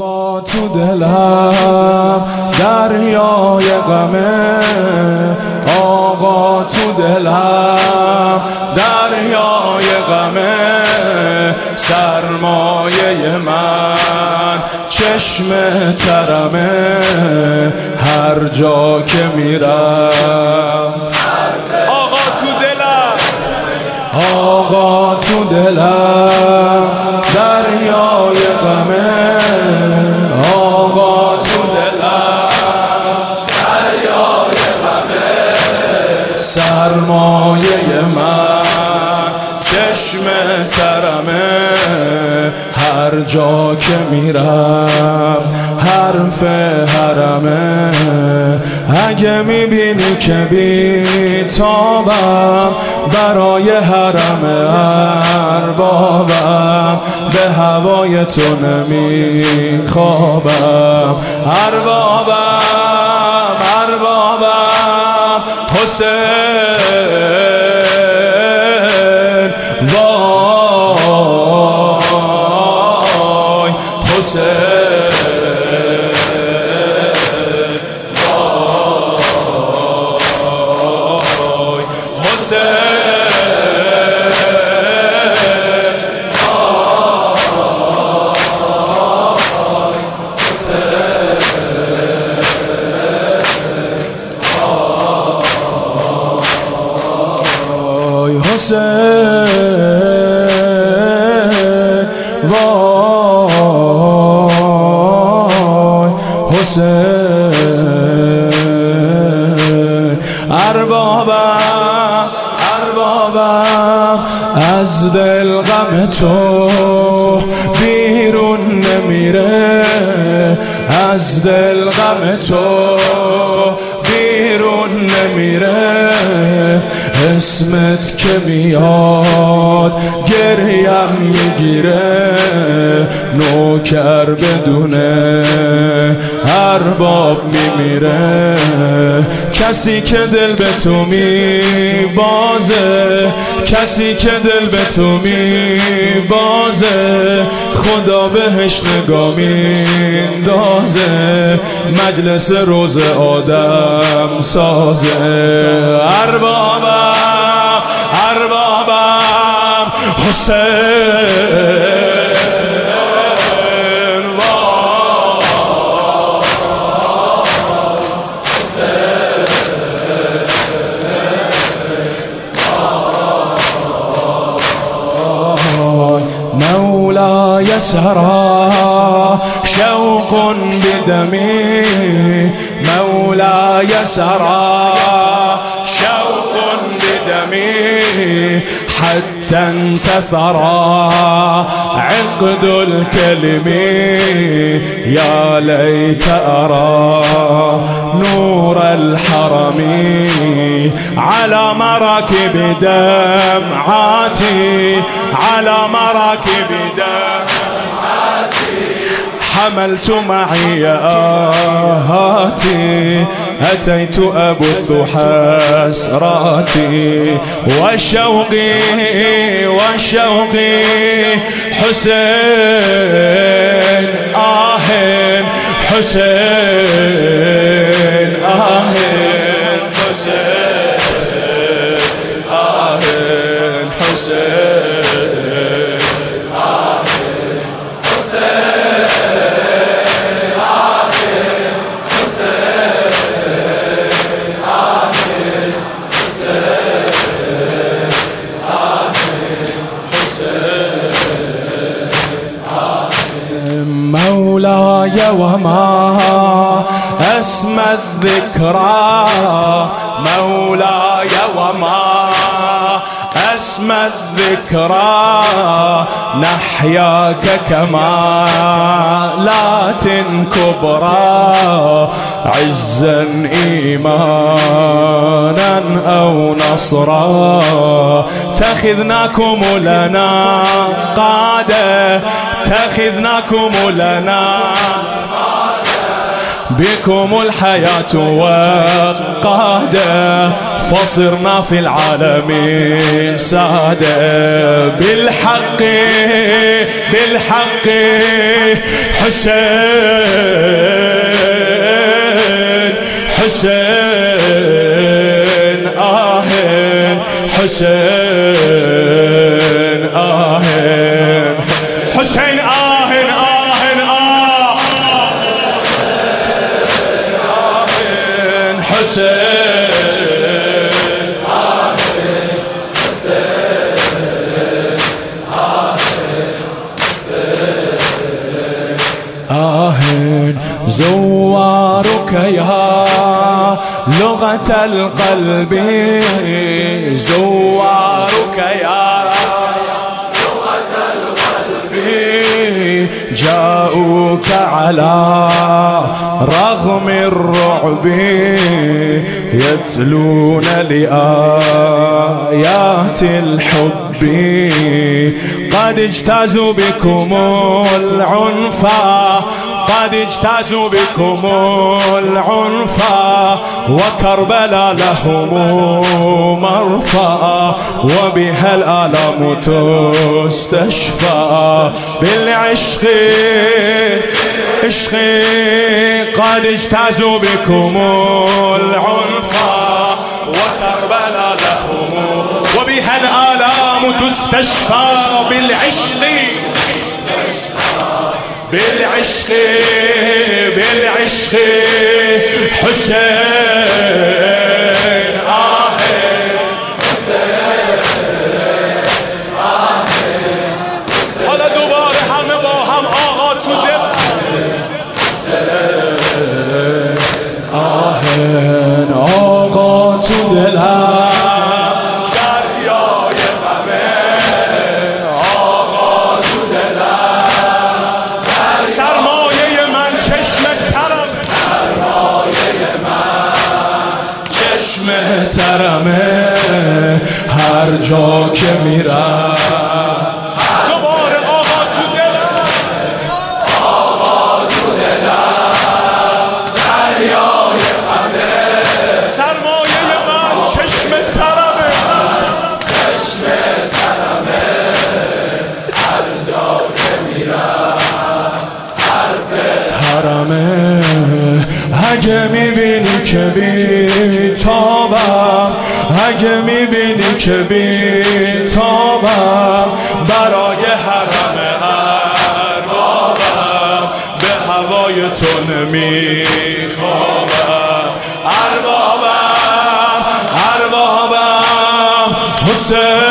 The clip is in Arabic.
آقا تو دلم دریای غمه. آقا تو دلم دریای غمه. سرمایه من چشم ترمه. هر جا که میرم. آقا تو دلم. آقا تو دلم. میرم. حرف حرمه. اگه می‌بینی که بی تابم برای حرم اربابم به هوای تو نمیخوابم. اربابم اربابم حسین. حسین حسین اربابم از دل غم تو بیرون نمیره. از دل غم تو بیرون نمیره. اسمت که میاد گریم می‌گیره. نوکر بدونه ارباب میمیره. کسی که دل به تو میبازه کسی که دل به تو میبازه خدا بهش نگاه میندازه مجلس روز آدم سازه. اربابم اربابم حسین. مولاي سرى شوق بدمي مولاي سرى شوق بدمي حتى انتثرى عقد الكلم يا ليت أرى نور الحرم. على مراكب دمعاتي على مراكب دمعاتي. حملت معي آهاتي. أتيت أبث حسراتي وشوقي وشوقي حسين آه حسين آه حسين آه حسين مولاي وما أسمى الذكرى مولاي وما أسمى الذكرى نحياك كمالات كبرى عزا إيمانا أو نصرا تخذناكم لنا قادة اتخذناكم لنا. بكم الحياة وقادة فصرنا في العالم سادة بالحق بالحق حسين حسين آهن حسين. حسين آهن آهن آهن حسين آهن زوارك يا لغة القلب. زوارك يا جاءوك على رغم الرعب يتلون لآيات الحب. قد اجتازوا بكم العنفا قد اجتازوا بكم العنفا وكربلا لهم مرفأ وبها الآلام تستشفى بالعشق عشق. قد اجتازوا بكم العنفا وكربلا لهم وبها الآلام تستشفى بالعشق. بالعشق بالعشق. چشم ترمه هر جا که میرم. بی تابم اگه می‌بینی که بی تابم برای حرم اربابم به هوای تو نمیخوابم. اربابم اربابم حسین